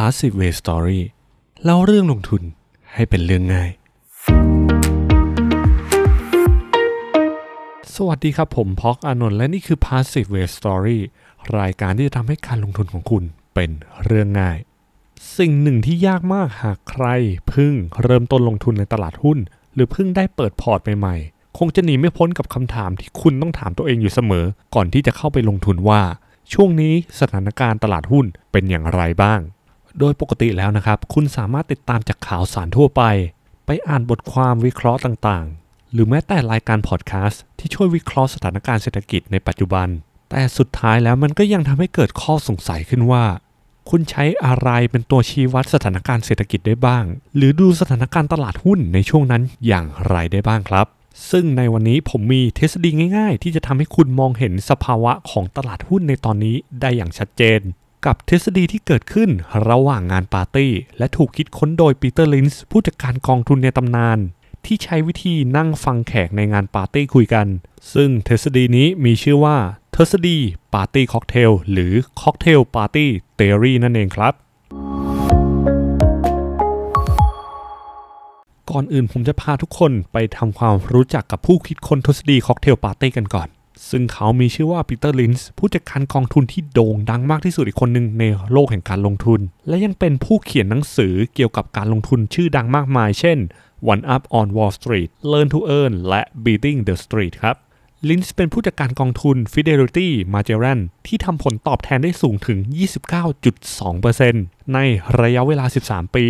Passive Way Story เล่าเรื่องลงทุนให้เป็นเรื่องง่าย สวัสดีครับผมพอกอานนท์และนี่คือ Passive Way Story รายการที่จะทำให้การลงทุนของคุณเป็นเรื่องง่าย สิ่งหนึ่งที่ยากมากหากใครเพิ่งเริ่มต้นลงทุนในตลาดหุ้น หรือเพิ่งได้เปิดพอร์ตใหม่ๆ คงจะหนีไม่พ้นกับคำถามที่คุณต้องถามตัวเองอยู่เสมอ ก่อนที่จะเข้าไปลงทุนว่า ช่วงนี้สถานการณ์ตลาดหุ้นเป็นอย่างไรบ้าง โดยปกติแล้วนะครับ คุณสามารถติดตามจากข่าวสารทั่วไป ไปอ่านบทความวิเคราะห์ต่างๆ หรือแม้แต่รายการพอดแคสต์ที่ช่วยวิเคราะห์สถานการณ์เศรษฐกิจในปัจจุบัน แต่สุดท้ายแล้วมันก็ยังทำให้เกิดข้อสงสัยขึ้นว่า คุณใช้อะไรเป็นตัวชี้วัดสถานการณ์เศรษฐกิจได้บ้าง หรือดูสถานการณ์ตลาดหุ้นในช่วงนั้นอย่างไรได้บ้างครับซึ่งในวันนี้ผมมีทฤษฎีง่ายๆ ที่จะทำให้คุณมองเห็นสภาวะของตลาดหุ้นในตอนนี้ได้อย่างชัดเจน กับทฤษฎีที่เกิดขึ้นระหว่างงานปาร์ตี้ และถูกคิดค้นโดย Peter Lynch ผู้จัดการกองทุนในตำนาน ที่ใช้วิธีนั่งฟังแขกในงานปาร์ตี้คุยกัน ซึ่งทฤษฎีนี้มีชื่อว่าทฤษฎีปาร์ตี้ค็อกเทลหรือ Cocktail Party Theory นั่นเองครับ ก่อนอื่นผมจะพาทุกคนไปทำความรู้จักกับผู้คิดค้นทฤษฎีค็อกเทลปาร์ตี้กันก่อน ซึ่งเขามีชื่อว่า Peter Lynch ผู้จัดการกองทุนที่โด่งดังมากที่สุดอีกคนหนึ่งในโลกแห่งการลงทุน และยังเป็นผู้เขียนหนังสือเกี่ยวกับการลงทุนชื่อดังมากมาย เช่น One Up on Wall Street Learn to Earn และ Beating the Street ครับ Lynch เป็นผู้จัดการกองทุน Fidelity Magellan ที่ทำผลตอบแทนได้สูงถึง 29.2%ในระยะเวลา 13 ปี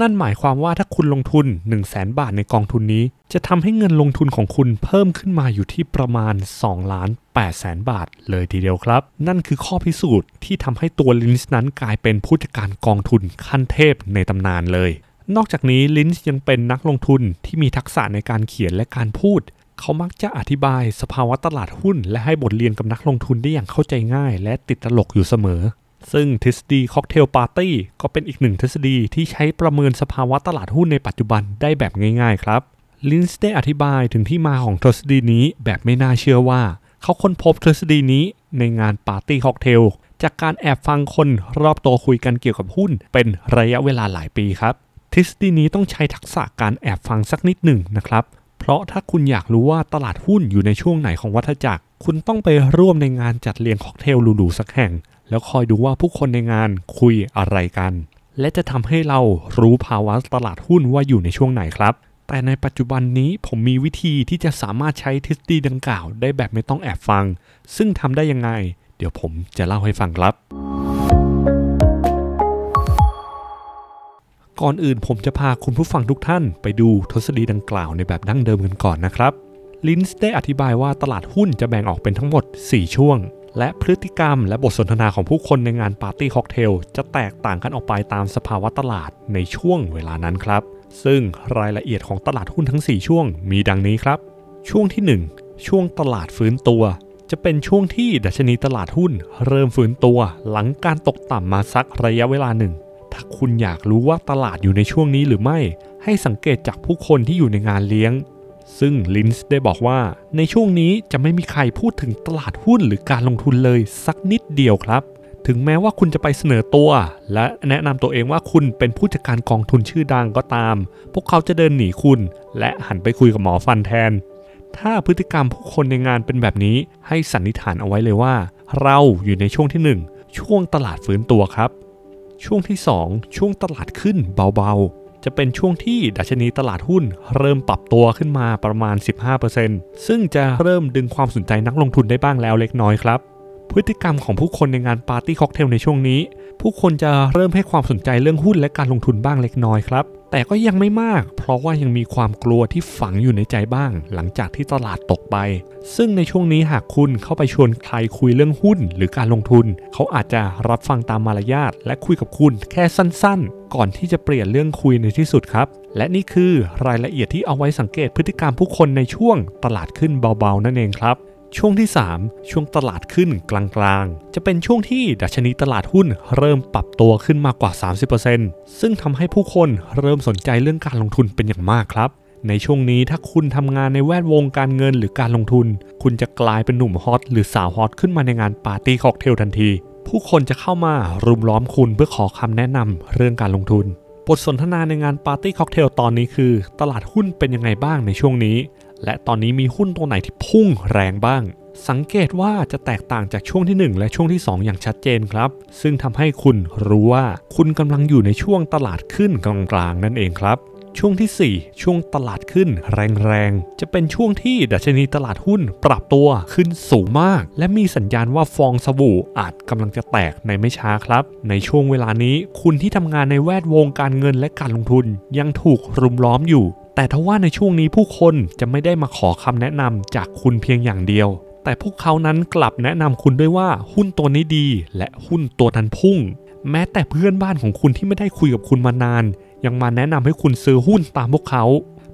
นั่นหมายความว่าถ้าคุณลงทุน 1 0 0 0 0แบาทในกองทุนนี้ จะทำให้เงินลงทุนของคุณเพิ่มขึ้นมาอยู่ที่ประมาณ2ล้าน8แสนบาทเลยทีเดียวครับ นั่นคือข้อพิสูจน์ที่ทำให้ตัวลินส์นั้นกลายเป็นผู้จัดการกองทุนขั้นเทพในตำนานเลย นอกจากนี้ลินส์ยังเป็นนักลงทุนที่มีทักษะในการเขียนและการพูดเขามักจะอธิบายสภาวะตลาดหุ้น และให้บทเรียนกับนักลงทุนได้อย่างเข้าใจง่าย และติดตลกอยู่เสมอ ซึ่งทฤษฎีค็อกเทลปาร์ตี้ก็เป็นอีกหนึ่งทฤษฎีที่ใช้ประเมินสภาวะตลาดหุ้นในปัจจุบันได้แบบง่ายๆครับ Lynch ได้อธิบายถึงที่มาของทฤษฎีนี้แบบไม่น่าเชื่อว่า เขาค้นพบทฤษฎีนี้ในงานปาร์ตี้ค็อกเทลจากการแอบฟังคนรอบตัวคุยกันเกี่ยวกับหุ้น เป็นระยะเวลาหลายปีครับ ทฤษฎีนี้ต้องใช้ทักษะการแอบฟังสักนิดหนึ่งนะครับ เพราะถ้าคุณอยากรู้ว่าตลาดหุ้นอยู่ในช่วงไหนของวัฏจักร คุณต้องไปร่วมในงานจัดเลี้ยงค็อกเทลหรูๆสักแห่ง แล้วคอยดูว่าผู้คนในงานคุยอะไรกัน และจะทำให้เรารู้ภาวะตลาดหุ้นว่าอยู่ในช่วงไหนครับ แต่ในปัจจุบันนี้ผมมีวิธีที่จะสามารถใช้ทฤษฎีดังกล่าว ได้แบบไม่ต้องแอบฟัง ซึ่งทำได้ยังไง เดี๋ยวผมจะเล่าให้ฟังครับ ก่อนอื่นผมจะพาคุณผู้ฟังทุกท่าน ไปดูทฤษฎีดังกล่าวในแบบดั้งเดิมกันก่อนนะครับลินส์ได้อธิบายว่าตลาดหุ้นจะแบ่งออกเป็นทั้งหมด 4 ช่วง และพฤติกรรมและบทสนทนาของผู้คนในงานปาร์ตี้ค็อกเทล จะแตกต่างกันออกไปตามสภาวะตลาดในช่วงเวลานั้นครับ ซึ่งรายละเอียดของตลาดหุ้นทั้ง 4 ช่วงมีดังนี้ครับ ช่วงที่ 1 ช่วงตลาดฟื้นตัว จะเป็นช่วงที่ดัชนีตลาดหุ้น เริ่มฟื้นตัว หลังการตกต่ำมาสักระยะเวลาหนึ่ง ถ้าคุณอยากรู้ว่าตลาดอยู่ในช่วงนี้หรือไม่ ให้สังเกตจากผู้คนที่อยู่ในงานเลี้ยง ซึ่งลินส์ได้บอกว่าในช่วงนี้จะไม่มีใครพูดถึงตลาดหุ้นหรือการลงทุนเลยสักนิดเดียวครับ ถึงแม้ว่าคุณจะไปเสนอตัว และแนะนำตัวเองว่าคุณเป็นผู้จัดการกองทุนชื่อดังก็ตาม พวกเขาจะเดินหนีคุณ และหันไปคุยกับหมอฟันแทน ถ้าพฤติกรรมผู้คนในงานเป็นแบบนี้ให้สันนิษฐานเอาไว้เลยว่า เราอยู่ในช่วงที่ 1 ช่วงตลาดฟื้นตัวครับ ช่วงที่ 2 ช่วงตลาดขึ้นเบาๆ จะเป็นช่วงที่ดัชนีตลาดหุ้น เริ่มปรับตัวขึ้นมาประมาณ 15%ซึ่งจะเริ่มดึงความสนใจนักลงทุนได้บ้างแล้วเล็กน้อยครับ พฤติกรรมของผู้คนในงานปาร์ตี้ค็อกเทลในช่วงนี้ ผู้คนจะเริ่มให้ความสนใจเรื่องหุ้นและการลงทุนบ้างเล็กน้อยครับ แต่ก็ยังไม่มาก เพราะว่ายังมีความกลัวที่ฝังอยู่ในใจบ้าง หลังจากที่ตลาดตกไป ซึ่งในช่วงนี้หากคุณเข้าไปชวนใครคุยเรื่องหุ้นหรือการลงทุน เขาอาจจะรับฟังตามมารยาทและคุยกับคุณแค่สั้นๆ ก่อนที่จะเปลี่ยนเรื่องคุยในที่สุดครับ และนี่คือรายละเอียดที่เอาไว้สังเกตพฤติกรรมผู้คนในช่วงตลาดขึ้นเบาๆ นั่นเองครับ ช่วงที่ 3 ช่วงตลาดขึ้นกลางๆ จะเป็นช่วงที่ดัชนีตลาดหุ้นเริ่มปรับตัวขึ้นมากกว่า 30%ซึ่งทำให้ผู้คนเริ่มสนใจเรื่องการลงทุนเป็นอย่างมากครับในช่วงนี้ถ้าคุณทำงานในแวดวงการเงินหรือการลงทุน คุณจะกลายเป็นหนุ่มฮอตหรือสาวฮอตขึ้นมาในงานปาร์ตี้ค็อกเทลทันที ผู้คนจะเข้ามารุมล้อมคุณเพื่อขอคำแนะนำเรื่องการลงทุน บทสนทนาในงานปาร์ตี้ค็อกเทลตอนนี้คือ ตลาดหุ้นเป็นยังไงบ้างในช่วงนี้ และตอนนี้มีหุ้นตัวไหนที่พุ่งแรงบ้าง สังเกตว่าจะแตกต่างจากช่วงที่ 1 และช่วงที่ 2 อย่างชัดเจนครับ ซึ่งทำให้คุณรู้ว่าคุณกำลังอยู่ในช่วงตลาดขึ้นกลางๆนั่นเองครับช่วงที่ 4 ช่วงตลาดขึ้นแรงๆ จะเป็นช่วงที่ดัชนีตลาดหุ้นปรับตัวขึ้นสูงมาก และมีสัญญาณว่าฟองสบู่อาจกำลังจะแตกในไม่ช้าครับ ในช่วงเวลานี้คุณที่ทำงานในแวดวงการเงินและการลงทุนยังถูกรุมล้อมอยู่ แต่ทว่าในช่วงนี้ผู้คนจะไม่ได้มาขอคำแนะนำจากคุณเพียงอย่างเดียว แต่พวกเขานั้นกลับแนะนำคุณด้วยว่าหุ้นตัวนี้ดี และหุ้นตัวนั้นพุ่ง แม้แต่เพื่อนบ้านของคุณที่ไม่ได้คุยกับคุณมานาน ยังมาแนะนำให้คุณซื้อหุ้นตามพวกเขา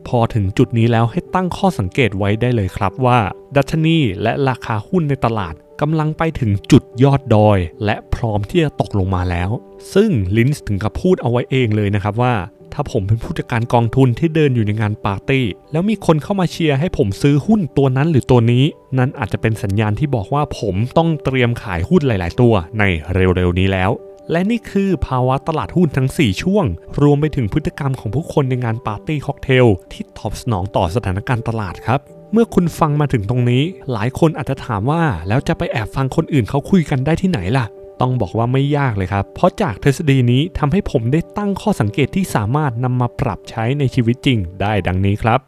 พอถึงจุดนี้แล้วให้ตั้งข้อสังเกตไว้ได้เลยครับว่า ดัชนีและราคาหุ้นในตลาดกำลังไปถึงจุดยอดดอย และพร้อมที่จะตกลงมาแล้ว ซึ่งลินส์ถึงกับพูดเอาไว้เองเลยนะครับว่า ถ้าผมเป็นผู้จัดการกองทุนที่เดินอยู่ในงานปาร์ตี้ แล้วมีคนเข้ามาเชียร์ให้ผมซื้อหุ้นตัวนั้นหรือตัวนี้ นั่นอาจจะเป็นสัญญาณที่บอกว่าผมต้องเตรียมขายหุ้นหลาย ๆ ตัวในเร็ว ๆ นี้แล้วและนี่คือภาวะตลาดหุ้นทั้ง 4 ช่วง รวมไปถึงพฤติกรรมของผู้คนในงานปาร์ตี้ค็อกเทล ที่ตอบสนองต่อสถานการณ์ตลาดครับ เมื่อคุณฟังมาถึงตรงนี้ หลายคนอาจจะถามว่า แล้วจะไปแอบฟังคนอื่นเขาคุยกันได้ที่ไหนล่ะ ต้องบอกว่าไม่ยากเลยครับ เพราะจากทฤษฎีนี้ทำให้ผมได้ตั้งข้อสังเกตที่สามารถนำมาปรับใช้ในชีวิตจริงได้ดังนี้ครับ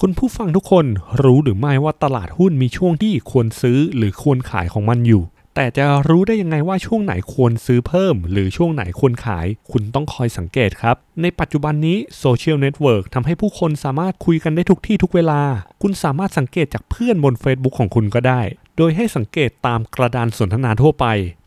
คุณผู้ฟังทุกคนรู้หรือไม่ว่าตลาดหุ้นมีช่วงที่ควรซื้อหรือควรขายของมันอยู่ แต่จะรู้ได้ยังไงว่าช่วงไหนควรซื้อเพิ่ม หรือช่วงไหนควรขาย คุณต้องคอยสังเกตครับ ในปัจจุบันนี้โซเชียลเน็ตเวิร์กทำให้ผู้คนสามารถคุยกันได้ทุกที่ทุกเวลา คุณสามารถสังเกตจากเพื่อนบน Facebook ของคุณก็ได้ โดยให้สังเกตตามกระดานสนทนาทั่วไป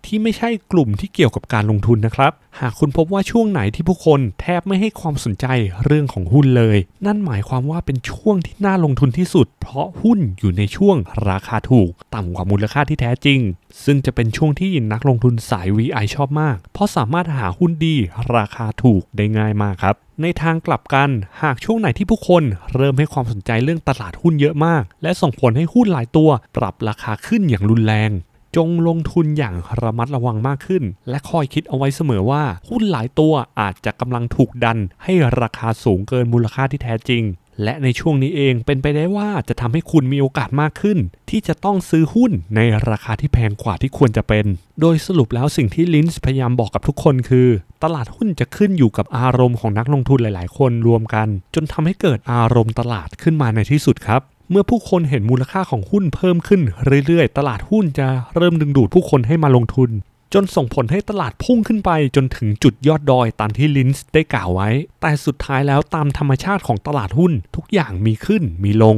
ที่ไม่ใช่กลุ่มที่เกี่ยวกับการลงทุนนะครับ หากคุณพบว่าช่วงไหนที่ผู้คนแทบไม่ให้ความสนใจเรื่องของหุ้นเลย นั่นหมายความว่าเป็นช่วงที่น่าลงทุนที่สุด เพราะหุ้นอยู่ในช่วงราคาถูก ต่ำกว่ามูลค่าที่แท้จริง ซึ่งจะเป็นช่วงที่นักลงทุนสาย VI ชอบมาก เพราะสามารถหาหุ้นดี ราคาถูกได้ง่ายมากครับในทางกลับกันหากช่วงไหนที่ผู้คนเริ่มให้ความสนใจเรื่องตลาดหุ้นเยอะมาก และส่งผลให้หุ้นหลายตัว ปรับราคาขึ้นอย่างรุนแรง จงลงทุนอย่างระมัดระวังมากขึ้น และคอยคิดเอาไว้เสมอว่า หุ้นหลายตัวอาจจะกำลังถูกดัน ให้ราคาสูงเกินมูลค่าที่แท้จริง และในช่วงนี้เองเป็นไปได้ว่าจะทำให้คุณมีโอกาสมากขึ้น ที่จะต้องซื้อหุ้นในราคาที่แพงกว่าที่ควรจะเป็น โดยสรุปแล้วสิ่งที่ลินส์พยายามบอกกับทุกคนคือ ตลาดหุ้นจะขึ้นอยู่กับอารมณ์ของนักลงทุนหลาย ๆ คนรวมกัน จนทำให้เกิดอารมณ์ตลาดขึ้นมาในที่สุดครับ เมื่อผู้คนเห็นมูลค่าของหุ้นเพิ่มขึ้นเรื่อยๆ ตลาดหุ้นจะเริ่มดึงดูดผู้คนให้มาลงทุน จนส่งผลให้ตลาดพุ่งขึ้นไปจนถึงจุดยอดดอยตามที่ลินส์ได้กล่าวไว้ แต่สุดท้ายแล้วตามธรรมชาติของตลาดหุ้นทุกอย่างมีขึ้นมีลง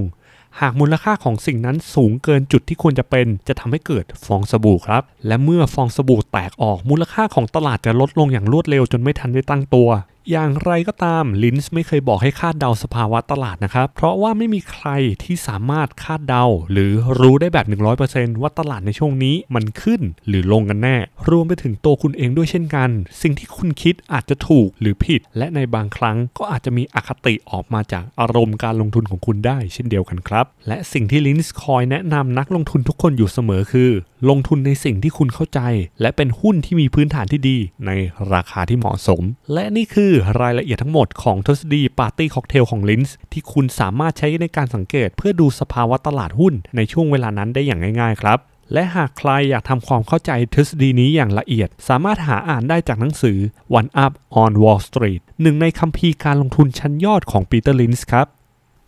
หากมูลค่าของสิ่งนั้นสูงเกินจุดที่ควรจะเป็น จะทำให้เกิดฟองสบู่ครับ และเมื่อฟองสบู่แตกออกมูลค่าของตลาดจะลดลงอย่างรวดเร็วจนไม่ทันได้ตั้งตัวอย่างไรก็ตามลินส์ไม่เคยบอกให้คาดเดาสภาวะตลาดนะครับ เพราะว่าไม่มีใครที่สามารถคาดเดา หรือรู้ได้แบบ 100%ว่าตลาดในช่วงนี้มันขึ้นหรือลงกันแน่ รวมไปถึงตัวคุณเองด้วยเช่นกัน สิ่งที่คุณคิดอาจจะถูกหรือผิด และในบางครั้งก็อาจจะมีอคติออกมาจากอารมณ์การลงทุนของคุณได้เช่นเดียวกันครับ และสิ่งที่ลินส์คอยแนะนำนักลงทุนทุกคนอยู่เสมอคือ ลงทุนในสิ่งที่คุณเข้าใจ และเป็นหุ้นที่มีพื้นฐานที่ดี ในราคาที่เหมาะสม และนี่คือรายละเอียดทั้งหมดของทฤษฎีปาร์ตี้ค็อกเทลของลินส์ที่คุณสามารถใช้ในการสังเกต เพื่อดูสภาวะตลาดหุ้นในช่วงเวลานั้นได้อย่างง่ายๆครับและหากใครอยากทำความเข้าใจทฤษฎีนี้อย่างละเอียด สามารถหาอ่านได้จากหนังสือ One Up on Wall Street หนึ่งในคัมภีร์การลงทุนชั้นยอดของปีเตอร์ลินส์ครับ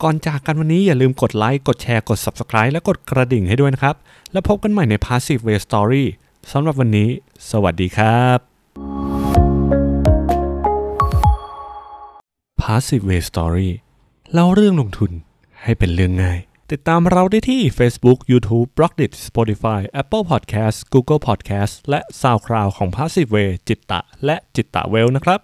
ก่อนจากกันวันนี้อย่าลืมกดไลค์ กดแชร์ กด Subscribe และกดกระดิ่งให้ด้วยนะครับ แล้วพบกันใหม่ใน Passive Way Story สำหรับวันนี้ สวัสดีครับ Passive Way Story เล่าเรื่องลงทุนให้เป็นเรื่องง่าย ติดตามเราได้ที่ Facebook, YouTube, b l o g d i t Spotify, Apple Podcast, Google Podcast และ SoundCloud ของ Passive Way จิตตะ และจิตตะเวลนะครับ